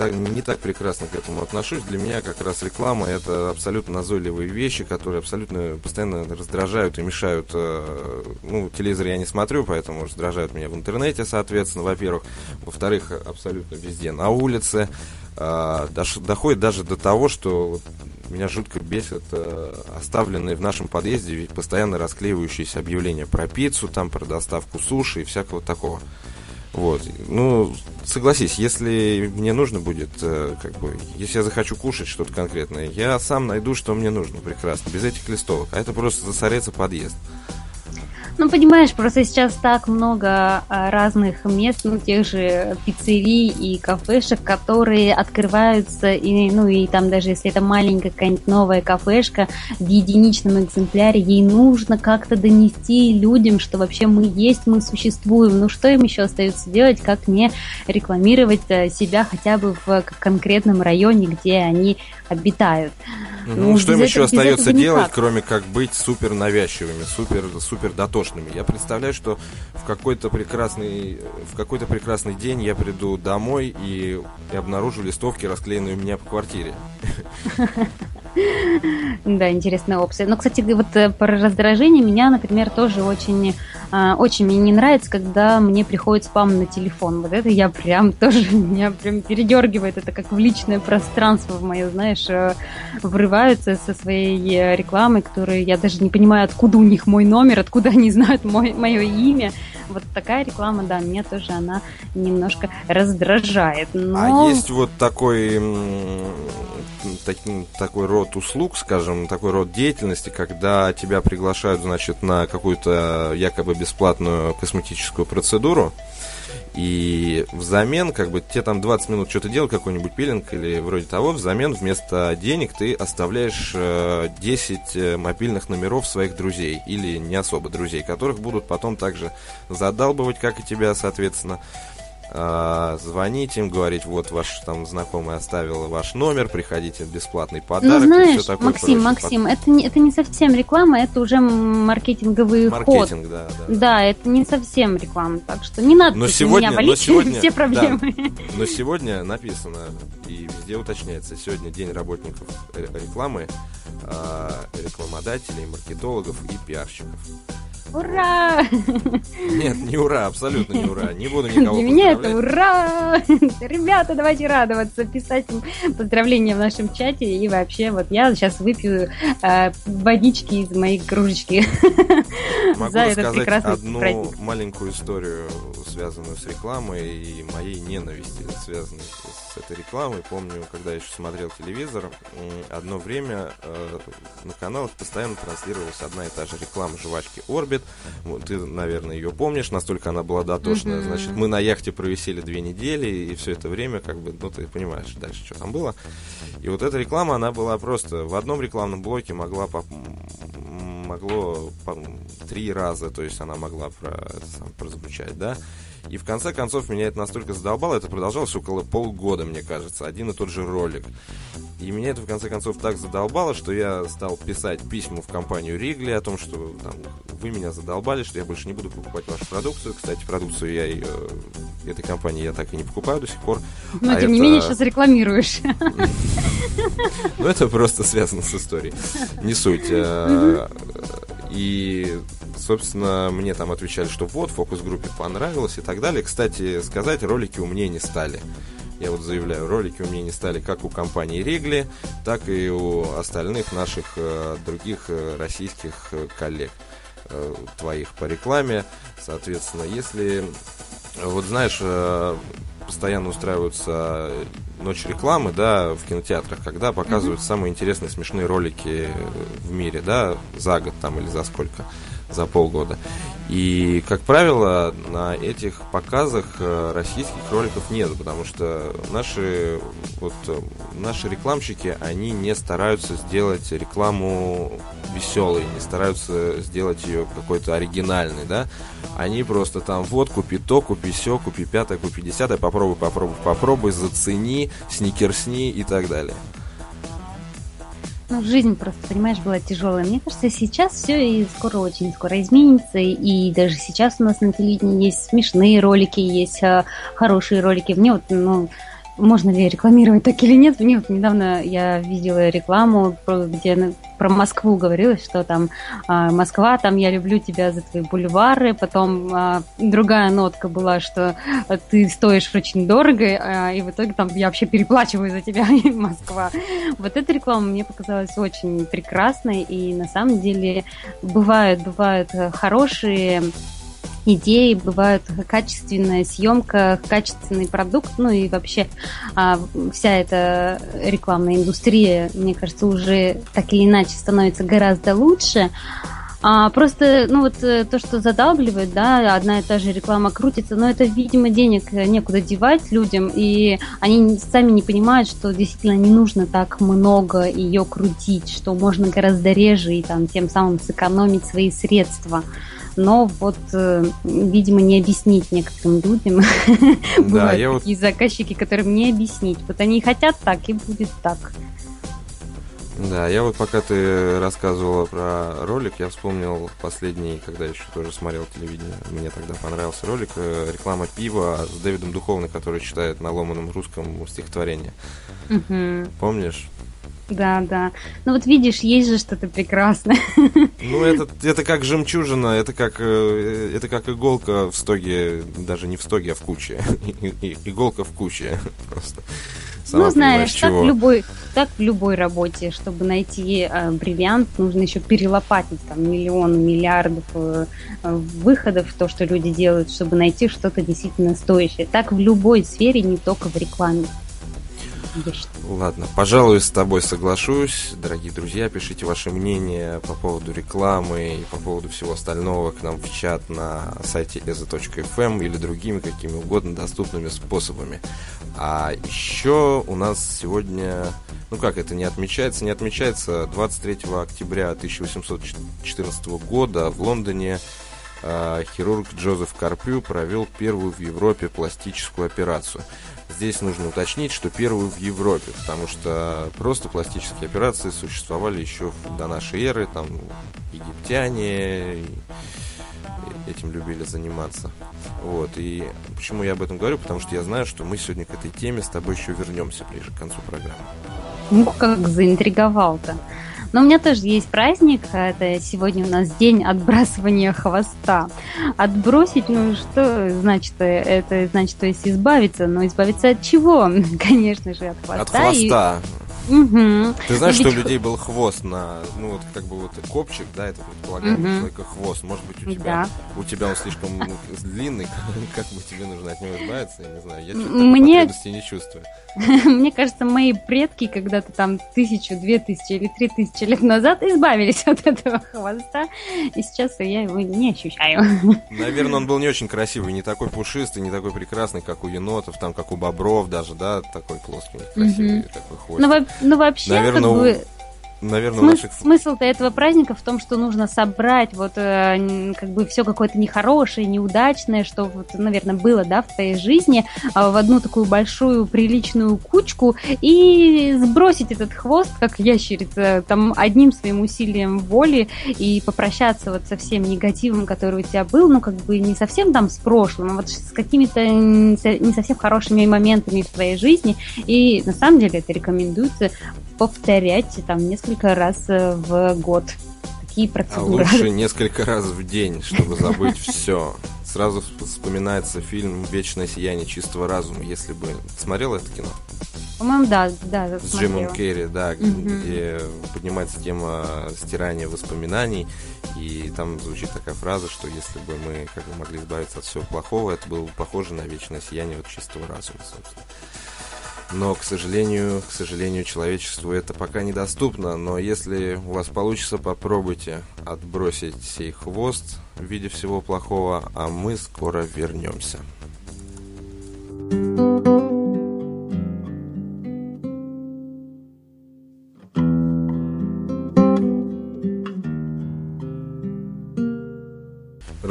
Так, не так прекрасно к этому отношусь. Для меня как раз реклама это абсолютно назойливые вещи, которые абсолютно постоянно раздражают и мешают. Э, ну, телевизор я не смотрю, поэтому раздражают меня в интернете, соответственно, во-первых. Во-вторых, абсолютно везде на улице. Э, доходит даже до того, что меня жутко бесит э, оставленные в нашем подъезде постоянно расклеивающиеся объявления про пиццу, там про доставку суши и всякого такого. Вот. Ну, согласись, если мне нужно будет, э, как бы, если я захочу кушать что-то конкретное, я сам найду, что мне нужно прекрасно, без этих листовок. А это просто засорится подъезд. Ну, понимаешь, просто сейчас так много а, разных мест, ну, тех же пиццерий и кафешек, которые открываются, и, ну, и там даже если это маленькая какая-нибудь новая кафешка в единичном экземпляре, ей нужно как-то донести людям, что вообще мы есть, мы существуем. Ну, что им еще остается делать, как не рекламировать э, себя хотя бы в конкретном районе, где они обитают. Ну, ну что им еще остается делать, никак. кроме как быть супер навязчивыми, супер, супер дотошными? Я представляю, что в какой-то прекрасный, в какой-то прекрасный день я приду домой и, и обнаружу листовки, расклеенные у меня по квартире. Да, интересная опция. Но, кстати, вот э, про раздражение меня, например, тоже очень, э, очень мне не нравится, когда мне приходит спам на телефон. Вот это я прям тоже, меня прям передергивает. Это как в личное пространство в мое, знаешь, э, врываются со своей рекламой, которые я даже не понимаю, откуда у них мой номер, откуда они знают мой, мое имя. Вот такая реклама, да, меня тоже она немножко раздражает. Но... А есть вот такой, так, такой род услуг, скажем, такой род деятельности, когда тебя приглашают, значит, на какую-то якобы бесплатную косметическую процедуру, и взамен, как бы, тебе там 20 минут что-то делать, какой-нибудь пилинг или вроде того, взамен вместо денег ты оставляешь э, 10 э, мобильных номеров своих друзей или не особо друзей, которых будут потом также задалбывать, как и тебя, соответственно, а, звонить им, говорить, вот ваш там знакомый оставил ваш номер, приходите, бесплатный подарок. Ну, знаешь, и все такое Максим, прочее. Максим, это не, это не совсем реклама, это уже маркетинговый Маркетинг, ход. да, да. Да, это не совсем реклама, так что не надо но сегодня, меня валить но сегодня, все проблемы. Да, но сегодня написано, и везде уточняется, сегодня день работников рекламы, а, рекламодателей, маркетологов и пиарщиков. Ура! Нет, не ура, абсолютно не ура. Не буду никого Для меня это ура! Ребята, давайте радоваться, писать поздравления в нашем чате. И вообще, вот я сейчас выпью э, водички из моей кружечки Могу за этот прекрасный одну праздник. маленькую историю, связанную с рекламой и моей ненависти, связанной с этой рекламой. Помню, когда я еще смотрел телевизор, одно время э, на каналах постоянно транслировалась одна и та же реклама жвачки Орбит. Вот, ты, наверное, ее помнишь, настолько она была дотошная. Mm-hmm. Значит, мы на яхте провисели две недели, и все это время, как бы, ну, ты понимаешь дальше, что там было. И вот эта реклама, она была просто в одном рекламном блоке могла могло три раза, то есть она могла про, сам, прозвучать, да. И в конце концов меня это настолько задолбало, это продолжалось около полгода, мне кажется, один и тот же ролик. И меня это в конце концов так задолбало, что я стал писать письма в компанию Ригли о том, что там, вы меня задолбали, что я больше не буду покупать вашу продукцию. Кстати, продукцию я ее, этой компании я так и не покупаю до сих пор. Но а тем это... не менее сейчас рекламируешь. Ну это просто связано с историей. Не суть. Э, и собственно, мне там отвечали, что вот, фокус-группе понравилось и так далее. Кстати, сказать, ролики умнее не стали. Я вот заявляю, ролики у меня не стали как у компании Регли, так и у остальных наших э, других э, российских коллег твоих по рекламе. Соответственно, если, вот знаешь, э, постоянно устраиваются ночь рекламы, да, в кинотеатрах, когда показывают mm-hmm. самые интересные смешные ролики в мире, да, за год там или за сколько, за полгода. И, как правило, на этих показах э, российских роликов нет, потому что наши, вот, наши рекламщики, они не стараются сделать рекламу веселой, не стараются сделать ее какой-то оригинальной, да. Они просто там, вот, купи то, купи все, купи пятое, купи десятое, попробуй, попробуй, попробуй, зацени, сникерсни и так далее. Ну, жизнь просто, понимаешь, была тяжелая. Мне кажется, сейчас все и скоро, очень скоро изменится. И даже сейчас у нас на телевидении есть смешные ролики, есть а, хорошие ролики. Мне вот, ну, можно ли рекламировать так или нет. Мне вот недавно я видела рекламу, где про Москву говорилось, что там а, Москва, там я люблю тебя за твои бульвары. Потом а, другая нотка была, что ты стоишь очень дорого, а, и в итоге там я вообще переплачиваю за тебя, Москва. Вот эта реклама мне показалась очень прекрасной, и на самом деле бывают, бывают хорошие идеи, бывают качественная съемка, качественный продукт, ну и вообще а, вся эта рекламная индустрия, мне кажется, уже так или иначе становится гораздо лучше. А, просто, ну вот э, то, что задалбливает, да, одна и та же реклама крутится, но это, видимо, денег некуда девать людям, и они сами не понимают, что действительно не нужно так много ее крутить, что можно гораздо реже и там тем самым сэкономить свои средства но вот, э, видимо, не объяснить некоторым людям. Бывают такие заказчики, которым не объяснить. Вот они хотят так, и будет так. Да, я вот пока ты рассказывала про ролик, я вспомнил последний, когда еще тоже смотрел телевидение, мне тогда понравился ролик, э, реклама пива с Дэвидом Духовным, который читает на ломаном русском стихотворение. Угу. Помнишь? Да, да. Ну вот видишь, есть же что-то прекрасное. Ну это, это как жемчужина, это как, э, это как иголка в стоге, даже не в стоге, а в куче. Иголка в куче просто. Сама ну, знаешь, так в, любой, так в любой работе, чтобы найти э, бриллиант, нужно еще перелопатить там миллион, миллиардов э, выходов, то, что люди делают, чтобы найти что-то действительно стоящее. Так в любой сфере, не только в рекламе. Ладно, пожалуй, с тобой соглашусь. Дорогие друзья, пишите ваше мнение по поводу рекламы и по поводу всего остального к нам в чат на сайте eza.fm или другими какими угодно доступными способами. А еще у нас сегодня, ну как это не отмечается, не отмечается 23 октября 1814 года в Лондоне э, хирург Джозеф Карпю провел первую в Европе пластическую операцию. Здесь нужно уточнить, что первую в Европе, потому что просто пластические операции существовали еще до нашей эры, там египтяне этим любили заниматься. Вот, и почему я об этом говорю? Потому что я знаю, что мы сегодня к этой теме с тобой еще вернемся ближе к концу программы. Ну, как заинтриговал-то. Но у меня тоже есть праздник. Это сегодня у нас день отбрасывания хвоста. Отбросить, ну что значит? Это значит, то есть избавиться. Но избавиться от чего? Конечно же, от хвоста. От хвоста. И Угу. Ты знаешь, что у людей был хвост на, ну вот как бы вот копчик, да, это предполагает угу. человека хвост. Может быть у тебя, да. у тебя он слишком длинный, как бы тебе нужно от него избавиться, я не знаю. Я Мне... потребности не чувствую. Мне кажется, мои предки когда-то там тысячу, две тысячи или три тысячи лет назад избавились от этого хвоста, и сейчас я его не ощущаю. Наверное, он был не очень красивый, не такой пушистый, не такой прекрасный, как у енотов, там, как у бобров даже, да, такой плоский, красивый такой хвост. Ну, ну, вообще, Наверное, как бы наверное, Смыс- наших... Смысл-то этого праздника в том, что нужно собрать вот э, как бы все какое-то нехорошее, неудачное, что вот, наверное, было, да, в твоей жизни, э, в одну такую большую приличную кучку и сбросить этот хвост, как ящерица, там одним своим усилием воли и попрощаться вот со всем негативом, который у тебя был, ну, как бы не совсем там с прошлым, а вот с какими-то не совсем хорошими моментами в твоей жизни. И на самом деле это рекомендуется повторять там несколько раз э, в год. Такие а процедуры. А лучше несколько раз в день, чтобы забыть все. Сразу вспоминается фильм «Вечное сияние чистого разума», если бы... Смотрел это кино? По-моему, да, да, С Джимом Керри, да, угу. где поднимается тема стирания воспоминаний, и там звучит такая фраза, что если бы мы как бы могли избавиться от всего плохого, это было бы похоже на вечное сияние вот чистого разума, собственно. Но, к сожалению, к сожалению, человечеству это пока недоступно. Но если у вас получится, попробуйте отбросить сей хвост в виде всего плохого, а мы скоро вернемся.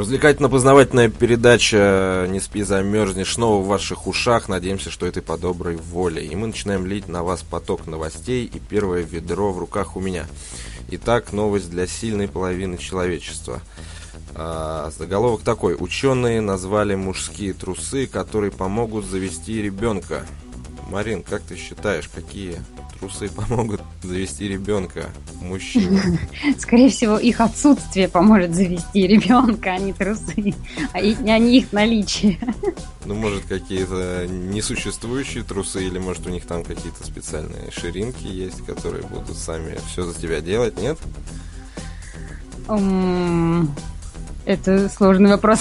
Развлекательно-познавательная передача «Не спи, замерзнешь» снова в ваших ушах. Надеемся, что это по доброй воле. И мы начинаем лить на вас поток новостей, и первое ведро в руках у меня. Итак, новость для сильной половины человечества. А, заголовок такой. Ученые назвали мужские трусы, которые помогут завести ребенка. Марин, как ты считаешь, какие трусы помогут завести ребенка мужчине? Скорее всего, их отсутствие поможет завести ребенка, а не трусы, а, не их наличие. Ну, может, какие-то несуществующие трусы, или может у них там какие-то специальные ширинки есть, которые будут сами все за тебя делать, нет? Это сложный вопрос.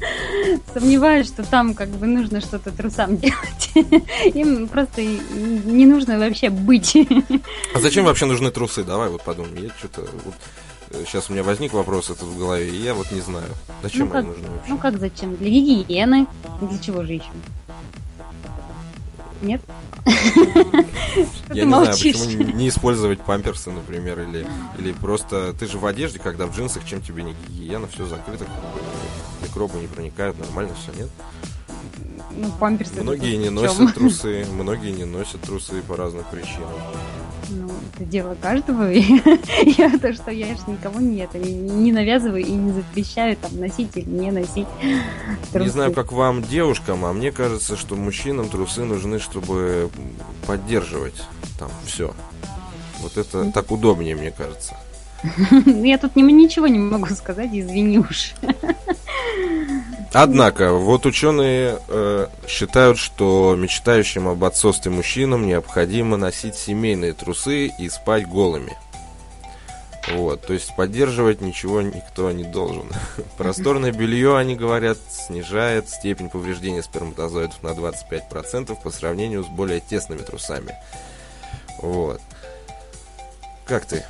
Сомневаюсь, что там как бы нужно что-то трусам делать. Им просто не нужно вообще быть. А зачем вообще нужны трусы? Давай вот подумаем. Я что-то вот сейчас у меня возник вопрос этот в голове, и я вот не знаю, зачем ну, как, они нужны вообще. Ну как зачем? Для гигиены. Для чего же еще? Нет? Я не знаю, почему не использовать памперсы, например, или, или просто... Ты же в одежде, когда в джинсах, чем тебе не гигиена, все закрыто, микробы не проникают, нормально все, нет? Ну, памперсы... Многие не носят трусы, многие не носят трусы по разным причинам. Ну, это дело каждого. я то, что я же никого нет. Не навязываю и не запрещаю там носить или не носить трусы. Не знаю, как вам, девушкам, а мне кажется, что мужчинам трусы нужны, чтобы поддерживать там все. Вот это так удобнее, мне кажется. Я тут ничего не могу сказать, извини уж. Однако, вот ученые э, считают, что мечтающим об отцовстве мужчинам необходимо носить семейные трусы и спать голыми. Вот, то есть поддерживать ничего никто не должен. Просторное белье, они говорят, снижает степень повреждения сперматозоидов на 25% по сравнению с более тесными трусами. Вот. Как ты?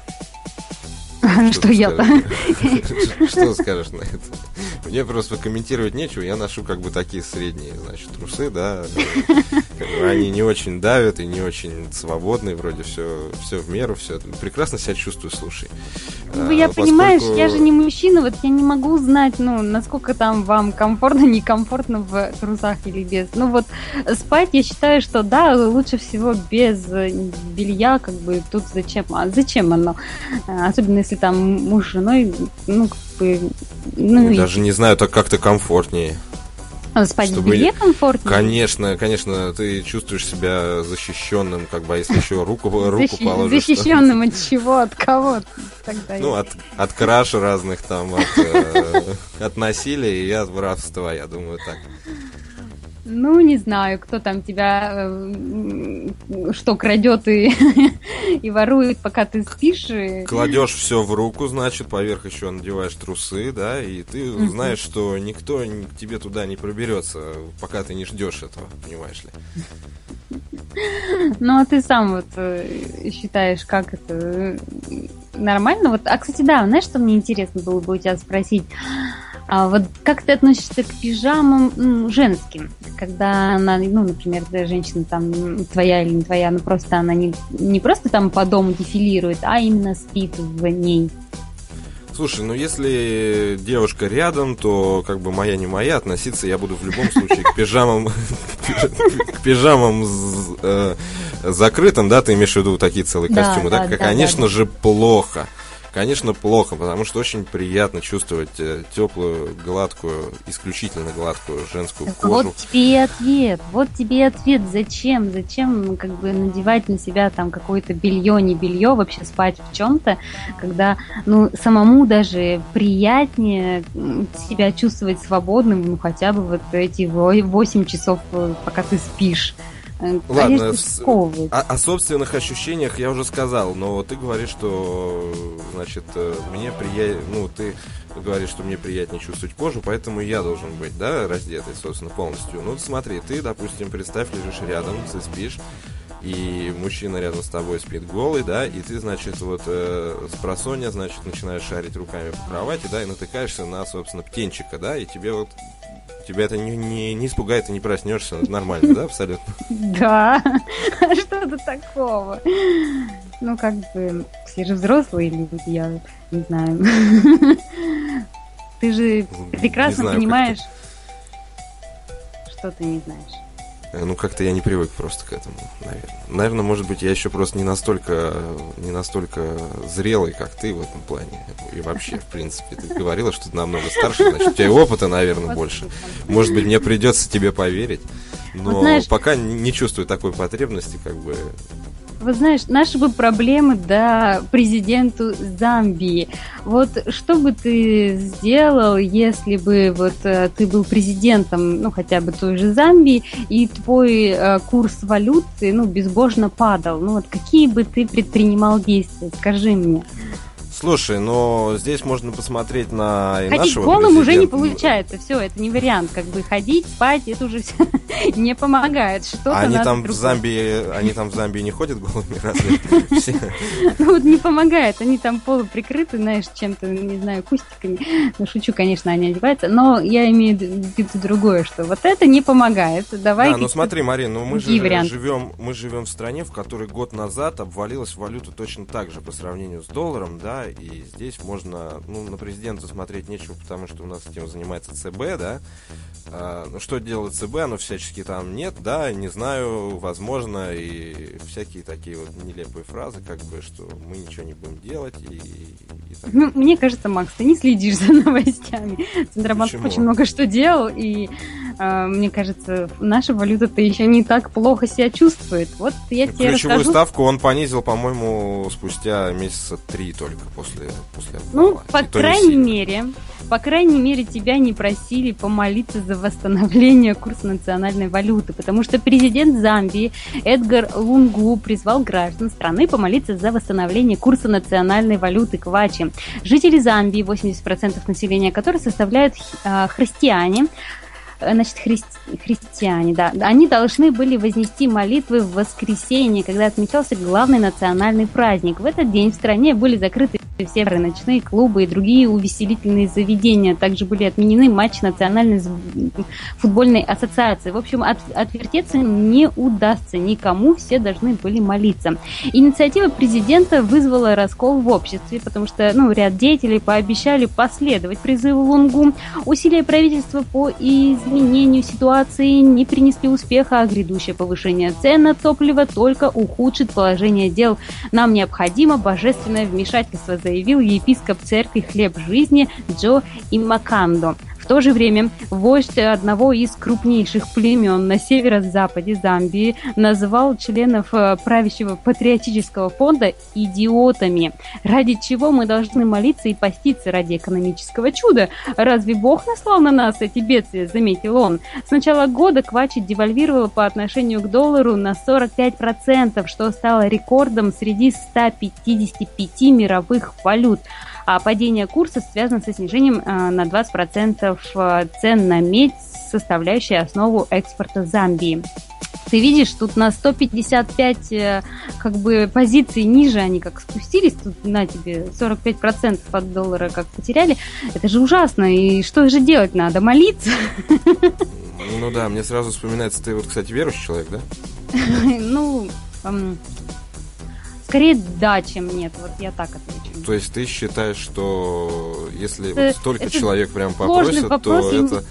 Что я-то? Что скажешь на это? Мне просто комментировать нечего, я ношу как бы такие средние, значит, трусы, да. Они не очень давят и не очень свободные, вроде все, все в меру, все. Прекрасно себя чувствую, слушай. Ну, я поскольку... понимаешь, я же не мужчина, вот я не могу знать, ну, насколько там вам комфортно, некомфортно в трусах или без. Ну вот спать, я считаю, что да, лучше всего без белья, как бы тут зачем, а зачем оно? Особенно если там муж с женой, ну, бы... Ну, Даже и... не знаю, так как-то комфортнее. А спать чтобы... в белье комфортнее? Конечно, конечно, ты чувствуешь себя защищенным, как бы, а если еще руку, руку Защи... положишь... Защищенным от чего, от кого? Тогда ну, от, от краш разных там, от, э, от насилия и от воровства, я думаю, так. Ну, не знаю, кто там тебя э, что крадет и, и ворует, пока ты спишь. И... Кладешь все в руку, значит, поверх еще надеваешь трусы, да, и ты знаешь, что никто тебе туда не проберется, пока ты не ждешь этого, понимаешь ли. Ну, а ты сам вот э, считаешь, как это э, нормально? Вот, а, кстати, да, знаешь, что мне интересно было бы у тебя спросить? А вот как ты относишься к пижамам ну, женским? Когда она, ну, например, женщина там твоя или не твоя, ну просто она не, не просто там по дому дефилирует, а именно спит в ней. Слушай, ну если девушка рядом, то как бы моя не моя, относиться я буду в любом случае к пижамам, к пижамам э, закрытым, да, ты имеешь в виду такие целые костюмы, да, конечно же, плохо конечно, плохо, потому что очень приятно чувствовать э, теплую, гладкую, исключительно гладкую женскую так кожу. Вот тебе и ответ, вот тебе и ответ, зачем, зачем как бы надевать на себя там какое-то белье, не белье, вообще спать в чем-то, когда, ну, самому даже приятнее себя чувствовать свободным, ну, хотя бы вот эти 8 часов, э, пока ты спишь. Ладно, с, о, о собственных ощущениях я уже сказал, но ты говоришь, что, значит, э, мне приятно, ну, ты говоришь, что мне приятнее чувствовать кожу, поэтому я должен быть, да, раздетый, собственно, полностью. Ну, смотри, ты, допустим, представь, лежишь рядом, ты спишь, и мужчина рядом с тобой спит голый, да, и ты, значит, вот э, с просонья, значит, начинаешь шарить руками по кровати, да, и натыкаешься на, собственно, птенчика, да, и тебе вот тебя это не, не, не испугает, и не проснешься, нормально, да, абсолютно? Да, что-то такого. Ну, как бы, все же взрослые люди, я не знаю. Ты же прекрасно понимаешь, что ты не знаешь. Э, ну, как-то я не привык просто к этому, наверное. Наверное, может быть, я еще просто не настолько, не настолько зрелый, как ты в этом плане. И вообще, в принципе, ты говорила, что ты намного старше, значит, у тебя опыта, наверное, больше. Может быть, мне придется тебе поверить. Но вот знаешь, пока не чувствую такой потребности, как бы вы знаешь, наши бы проблемы, да, президенту Замбии. Вот что бы ты сделал, если бы вот э, ты был президентом, ну, хотя бы той же Замбии, и твой э, курс валюты, ну, безбожно падал? Ну, вот какие бы ты предпринимал действия? Скажи мне. Слушай, но здесь можно посмотреть на и Ходить нашего голым уже не получается. Все, это не вариант. Как бы ходить, спать, это уже все не помогает. Что-то они там в Замбии, они там в Замбии не ходят голыми, разве? Ну вот не помогает. Они там полуприкрыты, знаешь, чем-то, не знаю, кустиками. Ну, шучу, конечно, они одеваются. Но я имею в виду другое, что вот это не помогает. Давай. Да, ну смотри, Марин, ну мы же живем, мы живем в стране, в которой год назад обвалилась валюта точно так же по сравнению с долларом, да, и здесь можно, ну, на президента смотреть нечего, потому что у нас этим занимается ЦБ, да, а, ну, что делает ЦБ, оно всячески там нет, да, не знаю, возможно, и всякие такие вот нелепые фразы, как бы, что мы ничего не будем делать, и, и так ну, Мне кажется, Макс, ты не следишь за новостями. Центробанк Почему? очень много что делал, и э, мне кажется, наша валюта-то еще не так плохо себя чувствует. Вот я тебе Ключевую расскажу... ставку он понизил, по-моему, спустя месяца три только после, после Ну, по крайней мере, по крайней мере, тебя не просили помолиться за восстановление курса национальной валюты, потому что президент Замбии Эдгар Лунгу призвал граждан страны помолиться за восстановление курса национальной валюты Квачи. Жители Замбии, 80% населения которых составляют э, христиане, Э, значит, христи, христиане, да, они должны были вознести молитвы в воскресенье, когда отмечался главный национальный праздник. В этот день в стране были закрыты все ночные клубы и другие увеселительные заведения. Также были отменены матчи Национальной футбольной ассоциации. В общем, от, отвертеться не удастся никому, все должны были молиться. Инициатива президента вызвала раскол в обществе, потому что ну, ряд деятелей пообещали последовать призыву Лунгу. Усилия правительства по из изменению ситуации не принесли успеха, а грядущее повышение цен на топливо только ухудшит положение дел. Нам необходимо божественное вмешательство, заявил епископ церкви «Хлеб жизни» Джо Имакандо. В то же время вождь одного из крупнейших племен на северо-западе Замбии назвал членов э, правящего патриотического фонда идиотами, ради чего мы должны молиться и поститься ради экономического чуда. Разве Бог наслал на нас эти бедствия, заметил он. С начала года Квачи девальвировала по отношению к доллару на 45%, что стало рекордом среди 155 мировых валют а падение курса связано со снижением э, на 20% э, цен на медь, составляющей основу экспорта Замбии. Ты видишь, тут на 155 э, как бы позиций ниже они как спустились, тут на тебе 45% от доллара как потеряли. Это же ужасно, и что же делать надо? Молиться? Ну да, мне сразу вспоминается, ты вот, кстати, верующий человек, да? Ну, Скорее да, чем нет. Вот я так отвечу. То есть ты считаешь, что если это, вот столько это человек прям попросят, вопрос, то это...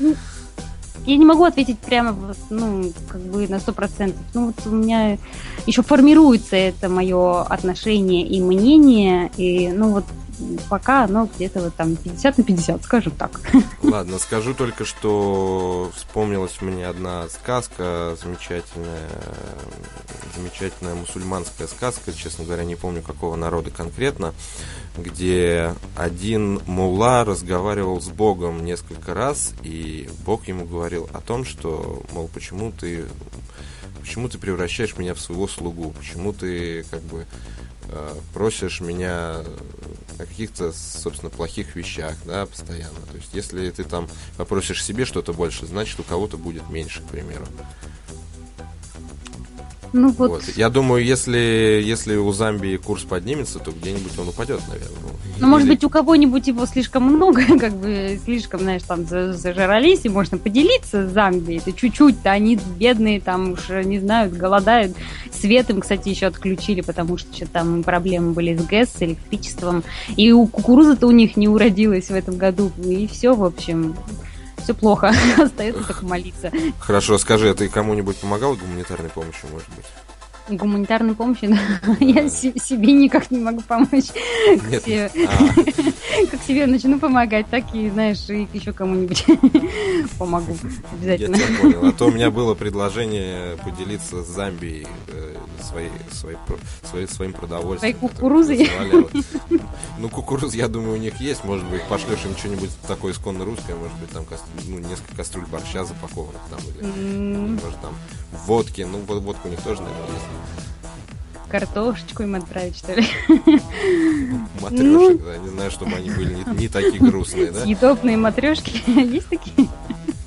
Я не могу ответить прямо, ну, как бы на сто процентов. Ну, вот у меня еще формируется это мое отношение и мнение, и, ну, вот пока оно где-то вот там 50 на 50, скажем так. Ладно, скажу только, что вспомнилась мне одна сказка замечательная, замечательная мусульманская сказка, честно говоря, не помню какого народа конкретно, где один мулла разговаривал с Богом несколько раз, и Бог ему говорил о том, что, мол, почему ты почему ты превращаешь меня в своего слугу, почему ты как бы э, просишь меня о каких-то, собственно, плохих вещах, да, постоянно. То есть, если ты там попросишь себе что-то больше, значит, у кого-то будет меньше, к примеру. Ну вот. вот. Я думаю, если, если у Замбии курс поднимется, то где-нибудь он упадет, наверное. Ну, Или... может быть, у кого-нибудь его слишком много, как бы слишком, знаешь, там зажрались, и можно поделиться с Замбией. Это чуть-чуть-то они бедные, там уж не знают, голодают. Свет им, кстати, еще отключили, потому что что там проблемы были с ГЭС, с электричеством. И у кукурузы-то у них не уродилась в этом году. И все, в общем все плохо. Остается только молиться. Хорошо, скажи, а ты кому-нибудь помогал гуманитарной помощью, может быть? Гуманитарной помощи, да. я себе никак не могу помочь. Как, а. как себе начну помогать, так и, знаешь, и еще кому-нибудь помогу обязательно. Я тебя понял. А то у меня было предложение поделиться с Замбией э, своим продовольствием. Своей кукурузой? Ну, кукуруз, я думаю, у них есть. Может быть, пошлешь им что-нибудь такое исконно русское, может быть, там ну, несколько кастрюль борща запакованных там, или, может, там водки. Ну, водка у них тоже, наверное, есть картошечку им отправить, что ли? Матрешек, ну, да, не знаю, чтобы они были не, не такие грустные, да? Съедобные матрешки, есть такие?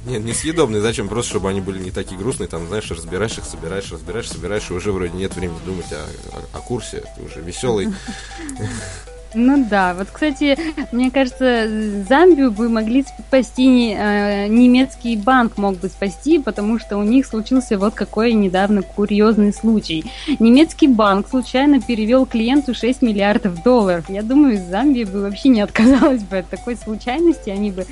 Нет, не съедобные, зачем? Просто, чтобы они были не такие грустные, там, знаешь, разбираешь их, собираешь, разбираешь, собираешь, и уже вроде нет времени думать о, о, о курсе, ты уже веселый. Ну да, вот, кстати, мне кажется, Замбию бы могли спасти, э, немецкий банк мог бы спасти, потому что у них случился вот какой недавно курьезный случай. Немецкий банк случайно перевел клиенту 6 миллиардов долларов. Я думаю, Замбия бы вообще не отказалась бы от такой случайности, они бы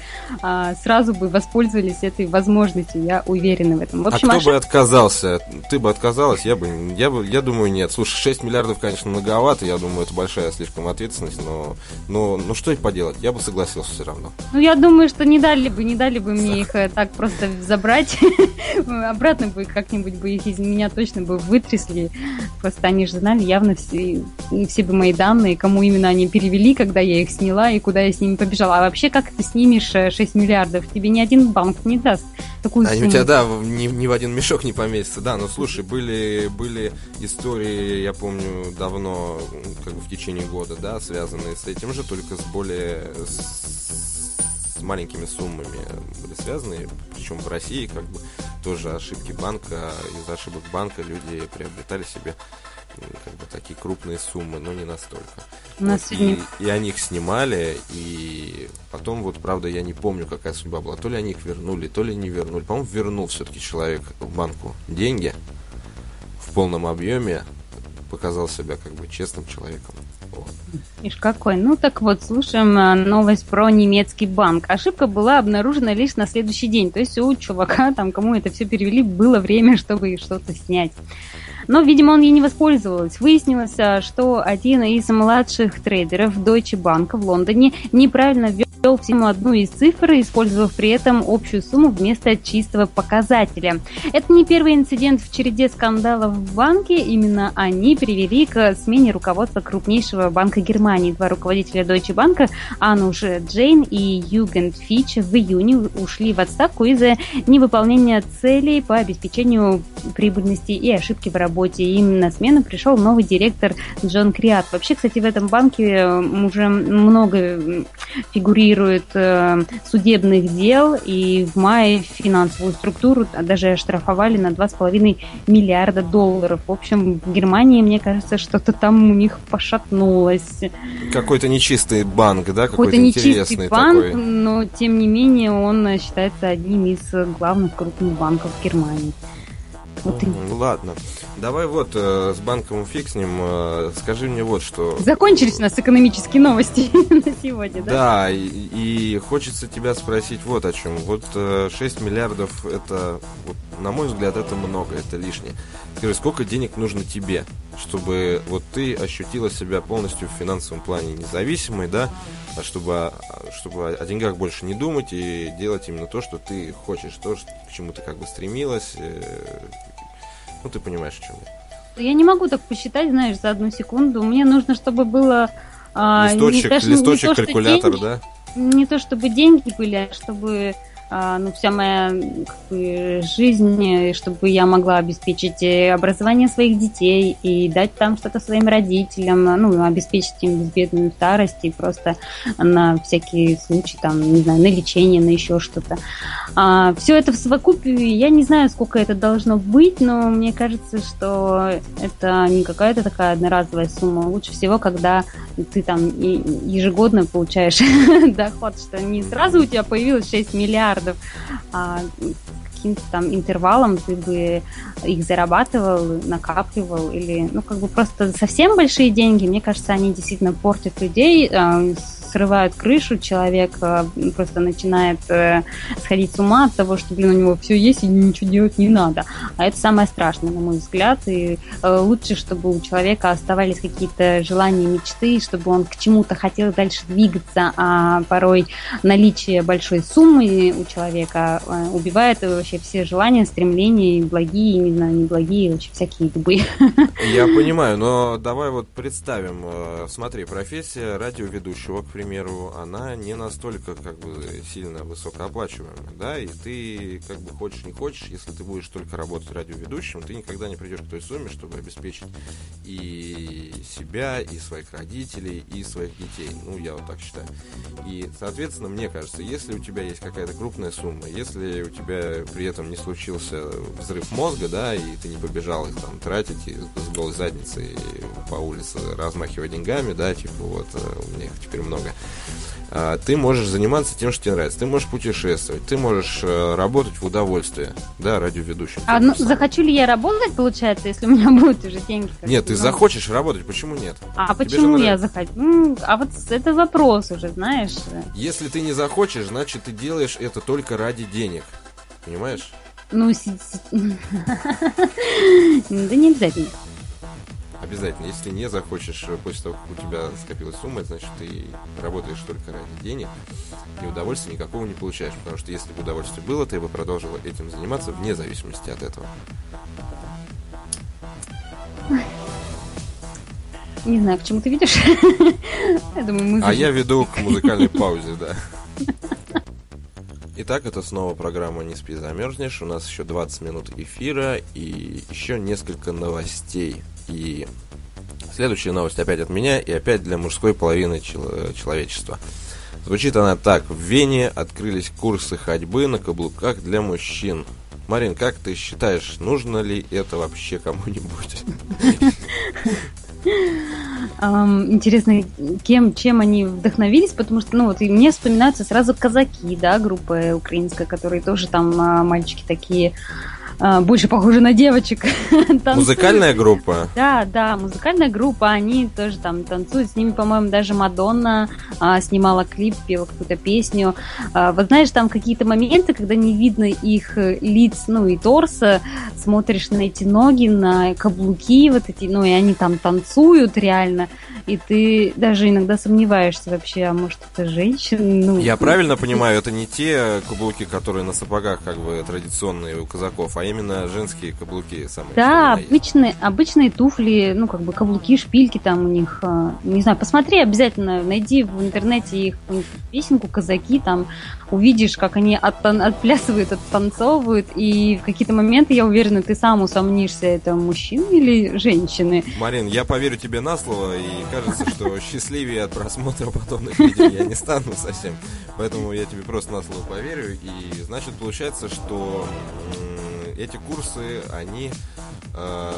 э, сразу бы воспользовались этой возможностью, я уверена в этом. В а общем, а кто ошиб... бы отказался? Ты бы отказалась? Я бы, я бы, я думаю, нет. Слушай, 6 миллиардов, конечно, многовато, я думаю, это большая слишком ответственность ответственность, но, но, ну что и поделать, я бы согласился все равно. Ну, я думаю, что не дали бы, не дали бы мне их э, так просто забрать. Обратно бы как-нибудь бы их из меня точно бы вытрясли. Просто они же знали явно все, все бы мои данные, кому именно они перевели, когда я их сняла и куда я с ними побежала. А вообще, как ты снимешь 6 э, миллиардов? Тебе ни один банк не даст такую Они сумму. у тебя, да, ни, ни в один мешок не поместится. Да, но слушай, были, были истории, я помню, давно, как бы в течение года, да, связанные с этим же, только с более с, с маленькими суммами были связаны, причем в России как бы тоже ошибки банка, из ошибок банка люди приобретали себе как бы такие крупные суммы, но не настолько. Вот, и, и они их снимали, и потом вот, правда, я не помню, какая судьба была. То ли они их вернули, то ли не вернули. По-моему, вернул все-таки человек в банку деньги в полном объеме, показал себя как бы честным человеком. Вот. Ишь какой. Ну так вот, слушаем а, новость про немецкий банк. Ошибка была обнаружена лишь на следующий день. То есть у чувака, там, кому это все перевели, было время, чтобы что-то снять. Но, видимо, он ей не воспользовался. Выяснилось, а, что один из младших трейдеров Deutsche Bank в Лондоне неправильно ввел ввел всему одну из цифр, использовав при этом общую сумму вместо чистого показателя. Это не первый инцидент в череде скандалов в банке. Именно они привели к смене руководства крупнейшего банка Германии. Два руководителя Deutsche Bank, Ануш Джейн и Юген Фич, в июне ушли в отставку из-за невыполнения целей по обеспечению прибыльности и ошибки в работе. Им на смену пришел новый директор Джон Криат. Вообще, кстати, в этом банке уже много фигурирует регулирует э, судебных дел, и в мае финансовую структуру даже оштрафовали на 2,5 миллиарда долларов. В общем, в Германии, мне кажется, что-то там у них пошатнулось. Какой-то нечистый банк, да? Какой-то, Какой-то нечистый банк, такой. но тем не менее он считается одним из главных крупных банков Германии. Вот ну, ладно. Давай вот э, с банком ним. Э, скажи мне вот что. Закончились у нас экономические новости на сегодня, да? Да, и, и хочется тебя спросить вот о чем. Вот э, 6 миллиардов это, вот, на мой взгляд, это много, это лишнее. Скажи, сколько денег нужно тебе, чтобы вот ты ощутила себя полностью в финансовом плане независимой, да, а чтобы, чтобы о деньгах больше не думать и делать именно то, что ты хочешь, то, к чему ты как бы стремилась, э, ну, ты понимаешь, о чем я. Я не могу так посчитать, знаешь, за одну секунду. Мне нужно, чтобы было... А, листочек, не, даже, листочек, не то, калькулятор, деньги, да? Не то, чтобы деньги были, а чтобы ну, вся моя как бы, жизнь, чтобы я могла обеспечить э, образование своих детей и дать там что-то своим родителям, ну, обеспечить им безбедную старость и просто на всякие случаи, там, не знаю, на лечение, на еще что-то. А, все это в совокупе, я не знаю, сколько это должно быть, но мне кажется, что это не какая-то такая одноразовая сумма. Лучше всего, когда ты там ежегодно получаешь доход, что не сразу у тебя появилось 6 миллиардов, а каким-то там интервалом ты бы их зарабатывал, накапливал или, ну, как бы просто совсем большие деньги, мне кажется, они действительно портят людей, а, срывают крышу, человек э, просто начинает э, сходить с ума от того, что, блин, у него все есть и ничего делать не надо. А это самое страшное, на мой взгляд. И э, лучше, чтобы у человека оставались какие-то желания, мечты, чтобы он к чему-то хотел дальше двигаться, а порой наличие большой суммы у человека убивает вообще все желания, стремления, благие, не знаю, неблагие, вообще всякие любые. Я понимаю, но давай вот представим, смотри, профессия радиоведущего, к примеру, она не настолько как бы сильно высокооплачиваемая, да, и ты как бы хочешь не хочешь, если ты будешь только работать радиоведущим, ты никогда не придешь к той сумме, чтобы обеспечить и себя, и своих родителей, и своих детей. Ну, я вот так считаю. И, соответственно, мне кажется, если у тебя есть какая-то крупная сумма, если у тебя при этом не случился взрыв мозга, да, и ты не побежал их там тратить и с голой задницей по улице размахивая деньгами, да, типа вот э, у меня их теперь много, много. А, ты можешь заниматься тем, что тебе нравится. Ты можешь путешествовать, ты можешь э, работать в удовольствие, да, радиоведущим. А ну, захочу ли я работать, получается, если у меня будут уже деньги? Нет, ты ну... захочешь работать, почему нет? А Тебе почему я захочу? Ну, а вот это вопрос уже, знаешь. Если ты не захочешь, значит, ты делаешь это только ради денег. Понимаешь? Ну, да не обязательно. Обязательно. Если не захочешь э, после того, как у тебя скопилась сумма, значит ты работаешь только ради денег и удовольствия никакого не получаешь. Потому что если бы удовольствие было, ты бы продолжила этим заниматься вне зависимости от этого. Не знаю, к чему ты видишь. я думаю, мы а я веду к музыкальной паузе, да. Итак, это снова программа «Не спи, замерзнешь». У нас еще 20 минут эфира и еще несколько новостей. И следующая новость опять от меня и опять для мужской половины чел- человечества. Звучит она так. В Вене открылись курсы ходьбы на каблуках для мужчин. Марин, как ты считаешь, нужно ли это вообще кому-нибудь? Интересно, кем, чем они вдохновились, потому что, ну, вот мне вспоминаются сразу казаки, да, группа украинская, которые тоже там а, мальчики такие больше похожи на девочек. Музыкальная группа? Да, да, музыкальная группа, они тоже там танцуют, с ними, по-моему, даже Мадонна а, снимала клип, пела какую-то песню. А, вот знаешь, там какие-то моменты, когда не видно их э, лиц, ну и торса, смотришь на эти ноги, на каблуки вот эти, ну и они там танцуют реально, и ты даже иногда сомневаешься вообще, а может это женщина? Ну, Я правильно понимаю, это не те каблуки, которые на сапогах как бы традиционные у казаков, а именно женские каблуки самые. Да, обычные, обычные туфли, ну как бы каблуки, шпильки там у них, а, не знаю, посмотри обязательно, найди в интернете их песенку «Казаки», там увидишь, как они оттан- отплясывают, оттанцовывают, и в какие-то моменты, я уверена, ты сам усомнишься, это мужчины или женщины. Марин, я поверю тебе на слово, и кажется, что счастливее от просмотра подобных видео я не стану совсем. Поэтому я тебе просто на слово поверю, и значит получается, что эти курсы, они э,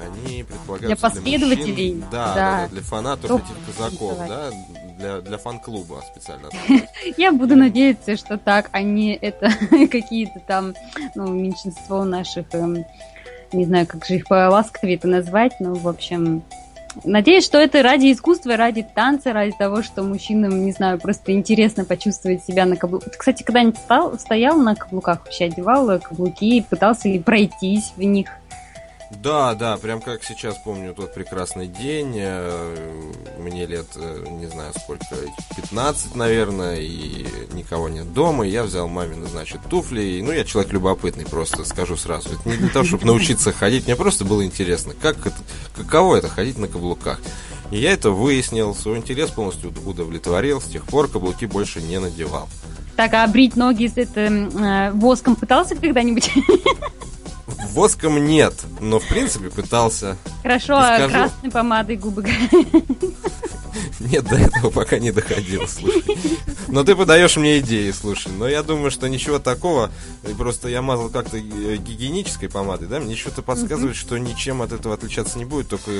они предполагаются для последователей, для мужчин, да, да. для фанатов Топ этих казаков, да, для, для фан-клуба специально. Я буду надеяться, что так, а не это какие-то там, ну, меньшинство наших, эм, не знаю, как же их по-ласковее это назвать, но, в общем, Надеюсь, что это ради искусства, ради танца, ради того, что мужчинам, не знаю, просто интересно почувствовать себя на каблуках. Ты, кстати, когда-нибудь стоял на каблуках, вообще одевал каблуки, пытался ли пройтись в них? Да, да, прям как сейчас помню тот прекрасный день. Э, мне лет, э, не знаю сколько, 15, наверное, и никого нет дома. И я взял мамины, значит, туфли. И, ну, я человек любопытный, просто скажу сразу. Это не для того, чтобы научиться ходить. Мне просто было интересно, как это, каково это ходить на каблуках. И я это выяснил, свой интерес полностью удовлетворил. С тех пор каблуки больше не надевал. Так, а брить ноги с этим э, воском пытался когда-нибудь? Воском нет, но в принципе пытался. Хорошо, а скажу... красной помадой губы нет, до этого пока не доходил, слушай. Но ты подаешь мне идеи, слушай. Но я думаю, что ничего такого. Просто я мазал как-то э, гигиенической помадой, да? Мне что-то подсказывает, что ничем от этого отличаться не будет, только,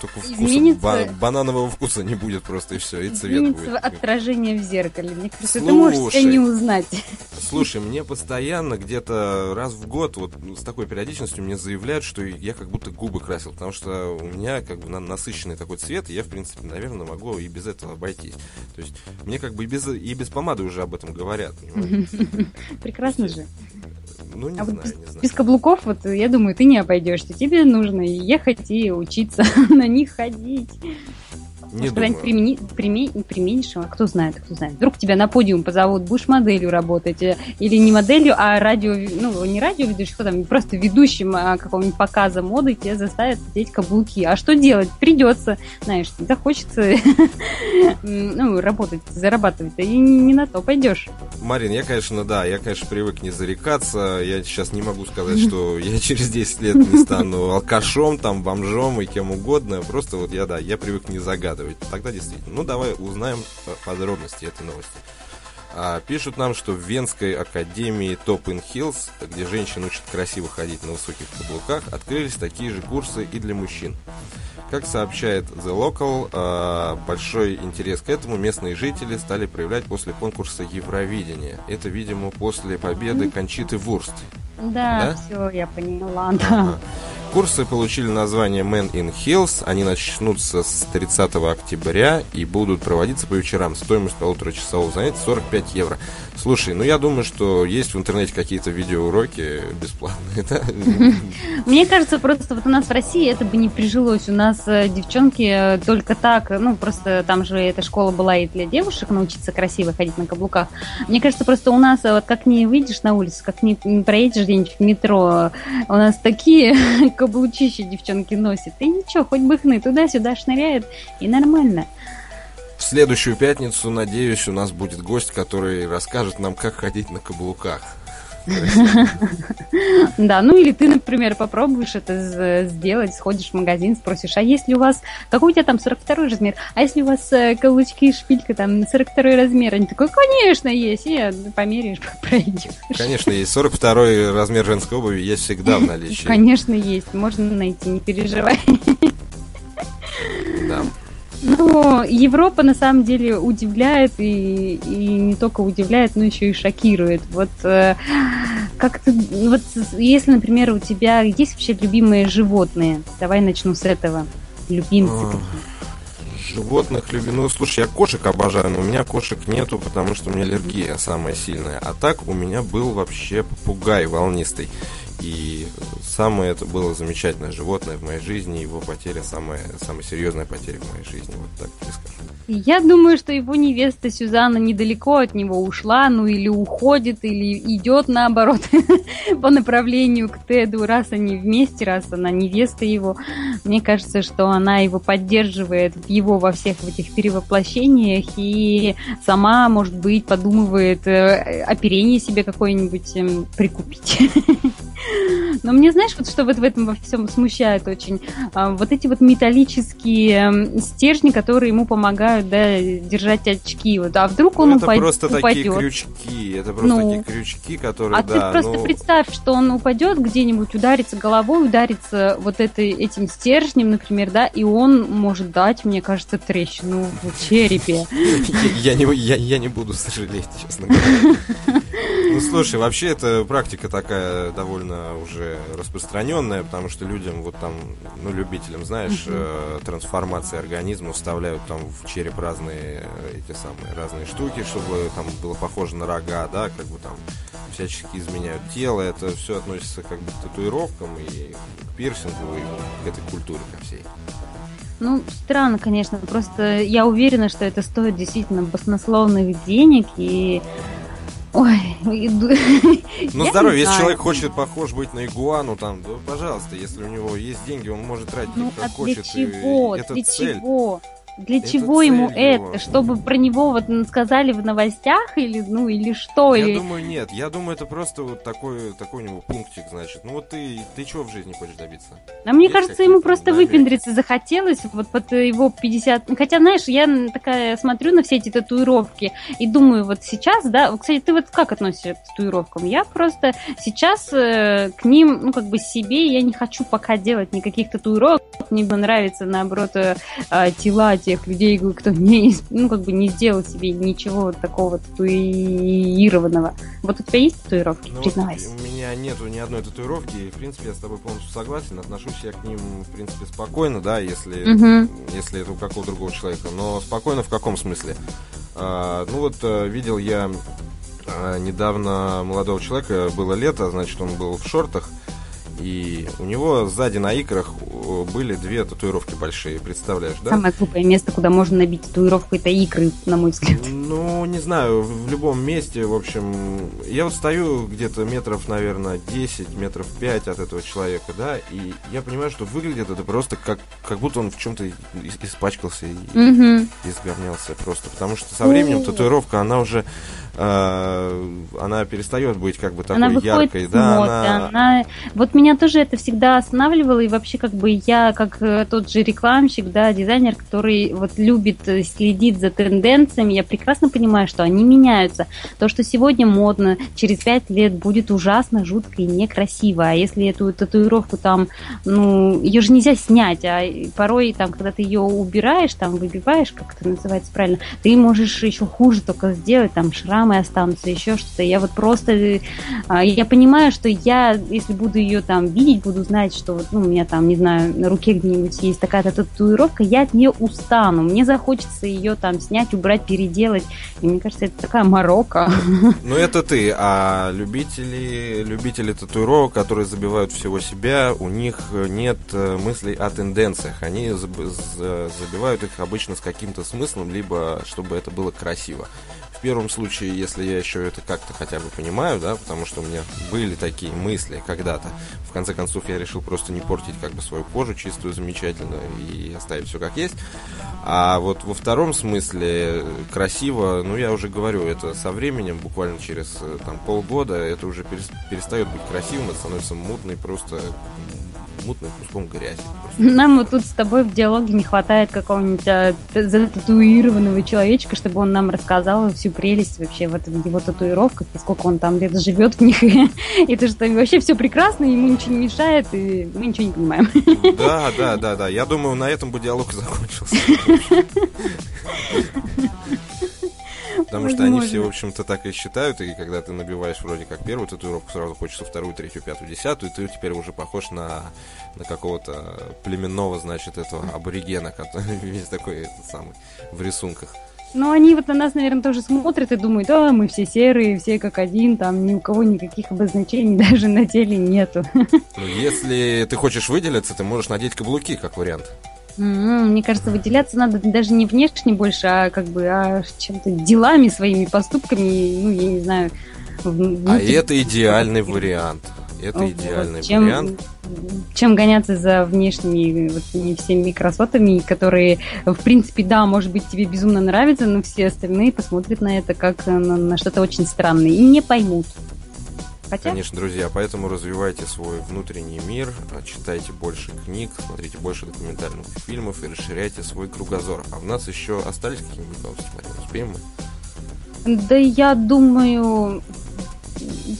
только вкуса, ба- бананового вкуса не будет просто и все, и цвет Изменится будет. отражение в зеркале. Мне кажется, слушай, ты можешь себя не узнать. Слушай, мне постоянно где-то раз в год вот с такой периодичностью мне заявляют, что я как будто губы красил, потому что у меня как бы насыщенный такой цвет, и я, в принципе, наверное, могу и без этого обойтись. То есть мне как бы и без, и без помады уже об этом говорят. Прекрасно же. Ну, не а знаю, вот не знаю. Без каблуков, вот я думаю, ты не обойдешься. Тебе нужно ехать и учиться на них ходить. Не Может, примени, примени, применишь, а кто знает, кто знает. Вдруг тебя на подиум позовут, будешь моделью работать, э, или не моделью, а радио, ну, не радио ведущим, кто там, просто ведущим а, какого-нибудь показа моды, тебе заставят надеть каблуки. А что делать? Придется, знаешь, захочется ну, работать, зарабатывать, и не на то пойдешь. Марин, я, конечно, да, я, конечно, привык не зарекаться. Я сейчас не могу сказать, что я через 10 лет не стану алкашом, там, бомжом и кем угодно. Просто вот я, да, я привык не загадывать. Тогда действительно. Ну, давай узнаем подробности этой новости. А, пишут нам, что в Венской академии Top in Hills, где женщин учат красиво ходить на высоких каблуках, открылись такие же курсы и для мужчин. Как сообщает The Local, а, большой интерес к этому местные жители стали проявлять после конкурса Евровидения. Это, видимо, после победы Кончиты Вурст. Да, да? все, я поняла, да. Ага. Курсы получили название Men in Hills. Они начнутся с 30 октября и будут проводиться по вечерам. Стоимость полуторачасового занятия 45 евро. Слушай, ну я думаю, что есть в интернете какие-то видеоуроки бесплатные, да? Мне кажется, просто вот у нас в России это бы не прижилось. У нас э, девчонки э, только так, ну просто там же эта школа была и для девушек научиться красиво ходить на каблуках. Мне кажется, просто у нас э, вот как не выйдешь на улицу, как не проедешь где-нибудь в метро, у нас такие каблучища девчонки носят. И ничего, хоть бы хны туда-сюда шныряют, и нормально. В следующую пятницу, надеюсь, у нас будет гость, который расскажет нам, как ходить на каблуках. Да, ну или ты, например, попробуешь это сделать, сходишь в магазин, спросишь, а если у вас, какой у тебя там 42 размер, а если у вас э, каблучки и шпилька там 42 размер, они такой, конечно, есть, и померяешь, пройдешь. Конечно, есть 42 размер женской обуви, есть всегда в наличии. Конечно, есть, можно найти, не переживай. Ну, Европа на самом деле удивляет и, и не только удивляет, но еще и шокирует. Вот э, как ты, вот если, например, у тебя есть вообще любимые животные, давай начну с этого. Любимцы а, Животных люблю. Ну, слушай, я кошек обожаю, но у меня кошек нету, потому что у меня аллергия самая сильная. А так у меня был вообще попугай волнистый. И самое это было замечательное животное в моей жизни, его потеря самая, самая серьезная потеря в моей жизни, вот так тебе скажу. Я думаю, что его невеста Сюзанна недалеко от него ушла, ну или уходит, или идет наоборот по направлению к Теду, раз они вместе, раз она невеста его. Мне кажется, что она его поддерживает его во всех этих перевоплощениях и сама, может быть, подумывает э, оперение себе какое-нибудь эм, прикупить. Но мне, знаешь, вот что вот в этом во всем смущает очень? А, вот эти вот металлические стержни, которые ему помогают, да, держать очки. Вот, а вдруг он ну, это упадет? просто такие крючки, это просто ну, такие крючки, которые, А да, ты просто ну... представь, что он упадет где-нибудь, ударится головой, ударится вот этой, этим стержнем, например, да, и он может дать, мне кажется, трещину в черепе. Я не, я, я не буду сожалеть, честно говоря. Ну, слушай, вообще это практика такая довольно уже распространенная, потому что людям, вот там, ну, любителям, знаешь, э, трансформации организма вставляют там в череп разные э, эти самые разные штуки, чтобы там было похоже на рога, да, как бы там всячески изменяют тело. Это все относится как бы к татуировкам и к пирсингу, и к этой культуре ко всей. Ну, странно, конечно. Просто я уверена, что это стоит действительно баснословных денег, и Ой, ну здоровье, если человек хочет похож быть на игуану, там, да, пожалуйста, если у него есть деньги, он может тратить ну, как а хочет. Для чего? Это для цель. чего? Для это чего ему это? Чтобы про него вот сказали в новостях или ну или что? Я или... думаю, нет. Я думаю, это просто вот такой, такой у него пунктик, значит. Ну вот ты, ты чего в жизни хочешь добиться? А мне Есть кажется, ему просто намеки? выпендриться захотелось вот под его 50... Хотя, знаешь, я такая смотрю на все эти татуировки и думаю, вот сейчас, да, кстати, ты вот как относишься к татуировкам? Я просто сейчас э, к ним, ну, как бы себе, я не хочу пока делать никаких татуировок. Мне нравится, наоборот, э, э тела тех людей, кто не, ну, как бы не сделал себе ничего такого татуированного. Вот у тебя есть татуировки? Ну, Признавайся. Вот у меня нету ни одной татуировки, и, в принципе, я с тобой полностью согласен. Отношусь я к ним, в принципе, спокойно, да, если, угу. если это у какого-то другого человека. Но спокойно в каком смысле? А, ну вот, э, видел я а, недавно молодого человека, было лето, значит, он был в шортах, и у него сзади на икрах были две татуировки большие, представляешь, да? Самое глупое место, куда можно набить татуировку, это икры, на мой взгляд. Ну, не знаю, в любом месте, в общем, я вот стою где-то метров, наверное, 10, метров 5 от этого человека, да, и я понимаю, что выглядит это просто как, как будто он в чем-то испачкался и угу. изгорнялся просто, потому что со временем татуировка, она уже э, она перестает быть как бы такой она яркой, да, она... она... Вот меня тоже это всегда останавливало, и вообще как бы я, как э, тот же рекламщик, да, дизайнер, который вот любит э, следить за тенденциями, я прекрасно понимаю, что они меняются. То, что сегодня модно, через пять лет будет ужасно, жутко и некрасиво. А если эту татуировку там, ну, ее же нельзя снять, а порой там, когда ты ее убираешь, там, выбиваешь, как это называется правильно, ты можешь еще хуже только сделать, там, шрамы останутся, еще что-то. Я вот просто, э, я понимаю, что я, если буду ее там видеть, буду знать, что вот, ну, у меня там, не знаю, на руке где-нибудь есть такая-то татуировка, я от нее устану. Мне захочется ее там снять, убрать, переделать. И мне кажется, это такая морока. Ну, это ты. А любители, любители татуировок, которые забивают всего себя, у них нет э, мыслей о тенденциях. Они забивают их обычно с каким-то смыслом, либо чтобы это было красиво. Первом случае, если я еще это как-то хотя бы понимаю, да, потому что у меня были такие мысли когда-то. В конце концов, я решил просто не портить как бы свою кожу чистую, замечательную и оставить все как есть. А вот во втором смысле красиво, ну я уже говорю, это со временем, буквально через там полгода, это уже перестает быть красивым, это становится мутный, просто мутным куском грязи. Нам вот тут с тобой в диалоге не хватает какого-нибудь а, зататуированного человечка, чтобы он нам рассказал всю прелесть вообще в, этом, его татуировках, и сколько он там лет живет в них, и то, что вообще все прекрасно, ему ничего не мешает, и мы ничего не понимаем. Да, да, да, да. Я думаю, на этом бы диалог закончился. Потому что они все, в общем-то, так и считают, и когда ты набиваешь вроде как первую татуировку, сразу хочется вторую, третью, пятую, десятую, и ты теперь уже похож на, на какого-то племенного, значит, этого аборигена, который весь такой этот самый в рисунках. Ну, они вот на нас, наверное, тоже смотрят и думают, да, мы все серые, все как один, там ни у кого никаких обозначений даже на теле нету. Ну, если ты хочешь выделиться, ты можешь надеть каблуки, как вариант. Mm-hmm. Мне кажется, выделяться надо даже не внешне больше, а как бы а чем-то делами, своими поступками, ну, я не знаю. А это идеальный вариант. Это вот, идеальный чем, вариант. Чем гоняться за внешними вот, всеми красотами, которые, в принципе, да, может быть, тебе безумно нравятся, но все остальные посмотрят на это как на, на что-то очень странное и не поймут. Хотя... Конечно, друзья, поэтому развивайте свой внутренний мир, читайте больше книг, смотрите больше документальных фильмов и расширяйте свой кругозор. А у нас еще остались какие-нибудь новости, Марина? Успеем мы? Да я думаю,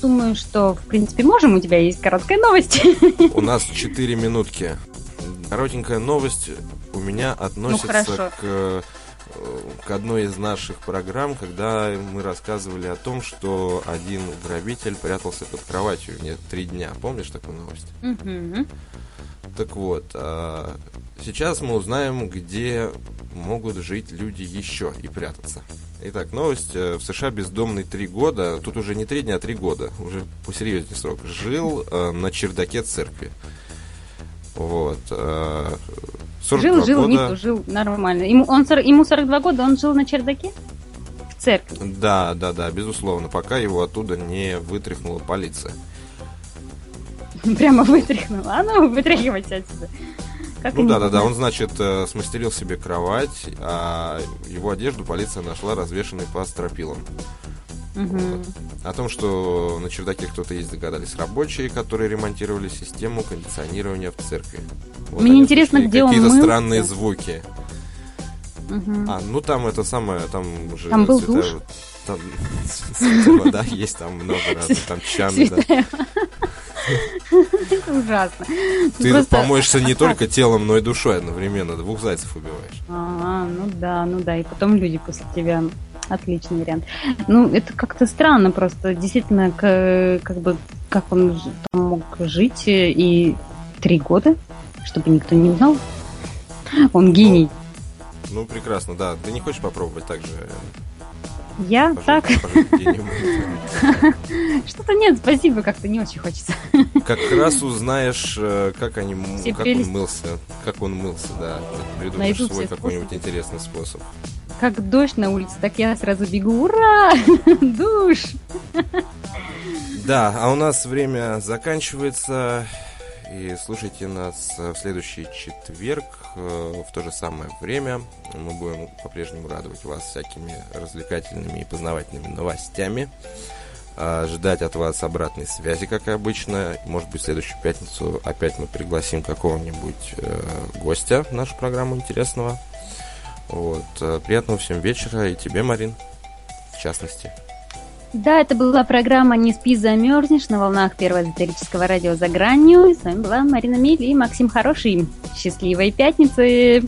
думаю, что, в принципе, можем. У тебя есть короткая новость. У нас 4 минутки. Коротенькая новость у меня относится ну, к к одной из наших программ, когда мы рассказывали о том, что один грабитель прятался под кроватью не три дня. Помнишь такую новость? Mm-hmm. Так вот, а сейчас мы узнаем, где могут жить люди еще и прятаться. Итак, новость. Э, в США бездомный три года, тут уже не три дня, а три года, уже посерьезнее срок, жил э, на чердаке церкви. Вот. Жил, жил, года... Никто жил нормально. Ему, он, ему 42 года, он жил на чердаке? В церкви? Да, да, да, безусловно, пока его оттуда не вытряхнула полиция. Прямо вытряхнула. А ну, вытряхивайте отсюда. Как ну да, да, да, он, значит, э, смастерил себе кровать, а его одежду полиция нашла развешенной по стропилам. Угу. Вот. О том, что на чердаке кто-то есть, догадались рабочие, которые ремонтировали систему кондиционирования в церкви. Вот Мне интересно, где он Какие-то странные звуки. Угу. А, ну там это самое, там уже... Там был душ? Там вода есть, там много разных, там чаны, да. Это ужасно. Ты Просто... помоешься не только телом, но и душой одновременно. Двух зайцев убиваешь. А, ну да, ну да. И потом люди после тебя. Отличный вариант. Ну, это как-то странно просто. Действительно, к, как бы, как он там мог жить и три года, чтобы никто не узнал. Он гений. Ну, ну прекрасно, да. Ты не хочешь попробовать так же я так. Что-то нет, спасибо, как-то не очень хочется. Как раз узнаешь, э, как они, как он мылся, как он мылся, да. Придумаешь свой какой-нибудь интересный способ. Как дождь на улице, так я сразу бегу. Ура! Душ! Да, а у нас время заканчивается. И слушайте нас в следующий четверг э, в то же самое время. Мы будем по-прежнему радовать вас всякими развлекательными и познавательными новостями. А, ждать от вас обратной связи, как обычно. Может быть, в следующую пятницу опять мы пригласим какого-нибудь э, гостя в нашу программу интересного. Вот. Э, приятного всем вечера и тебе, Марин, в частности. Да, это была программа «Не спи, замерзнешь» на волнах первого эзотерического радио «За гранью». С вами была Марина Миль и Максим Хороший. Счастливой пятницы!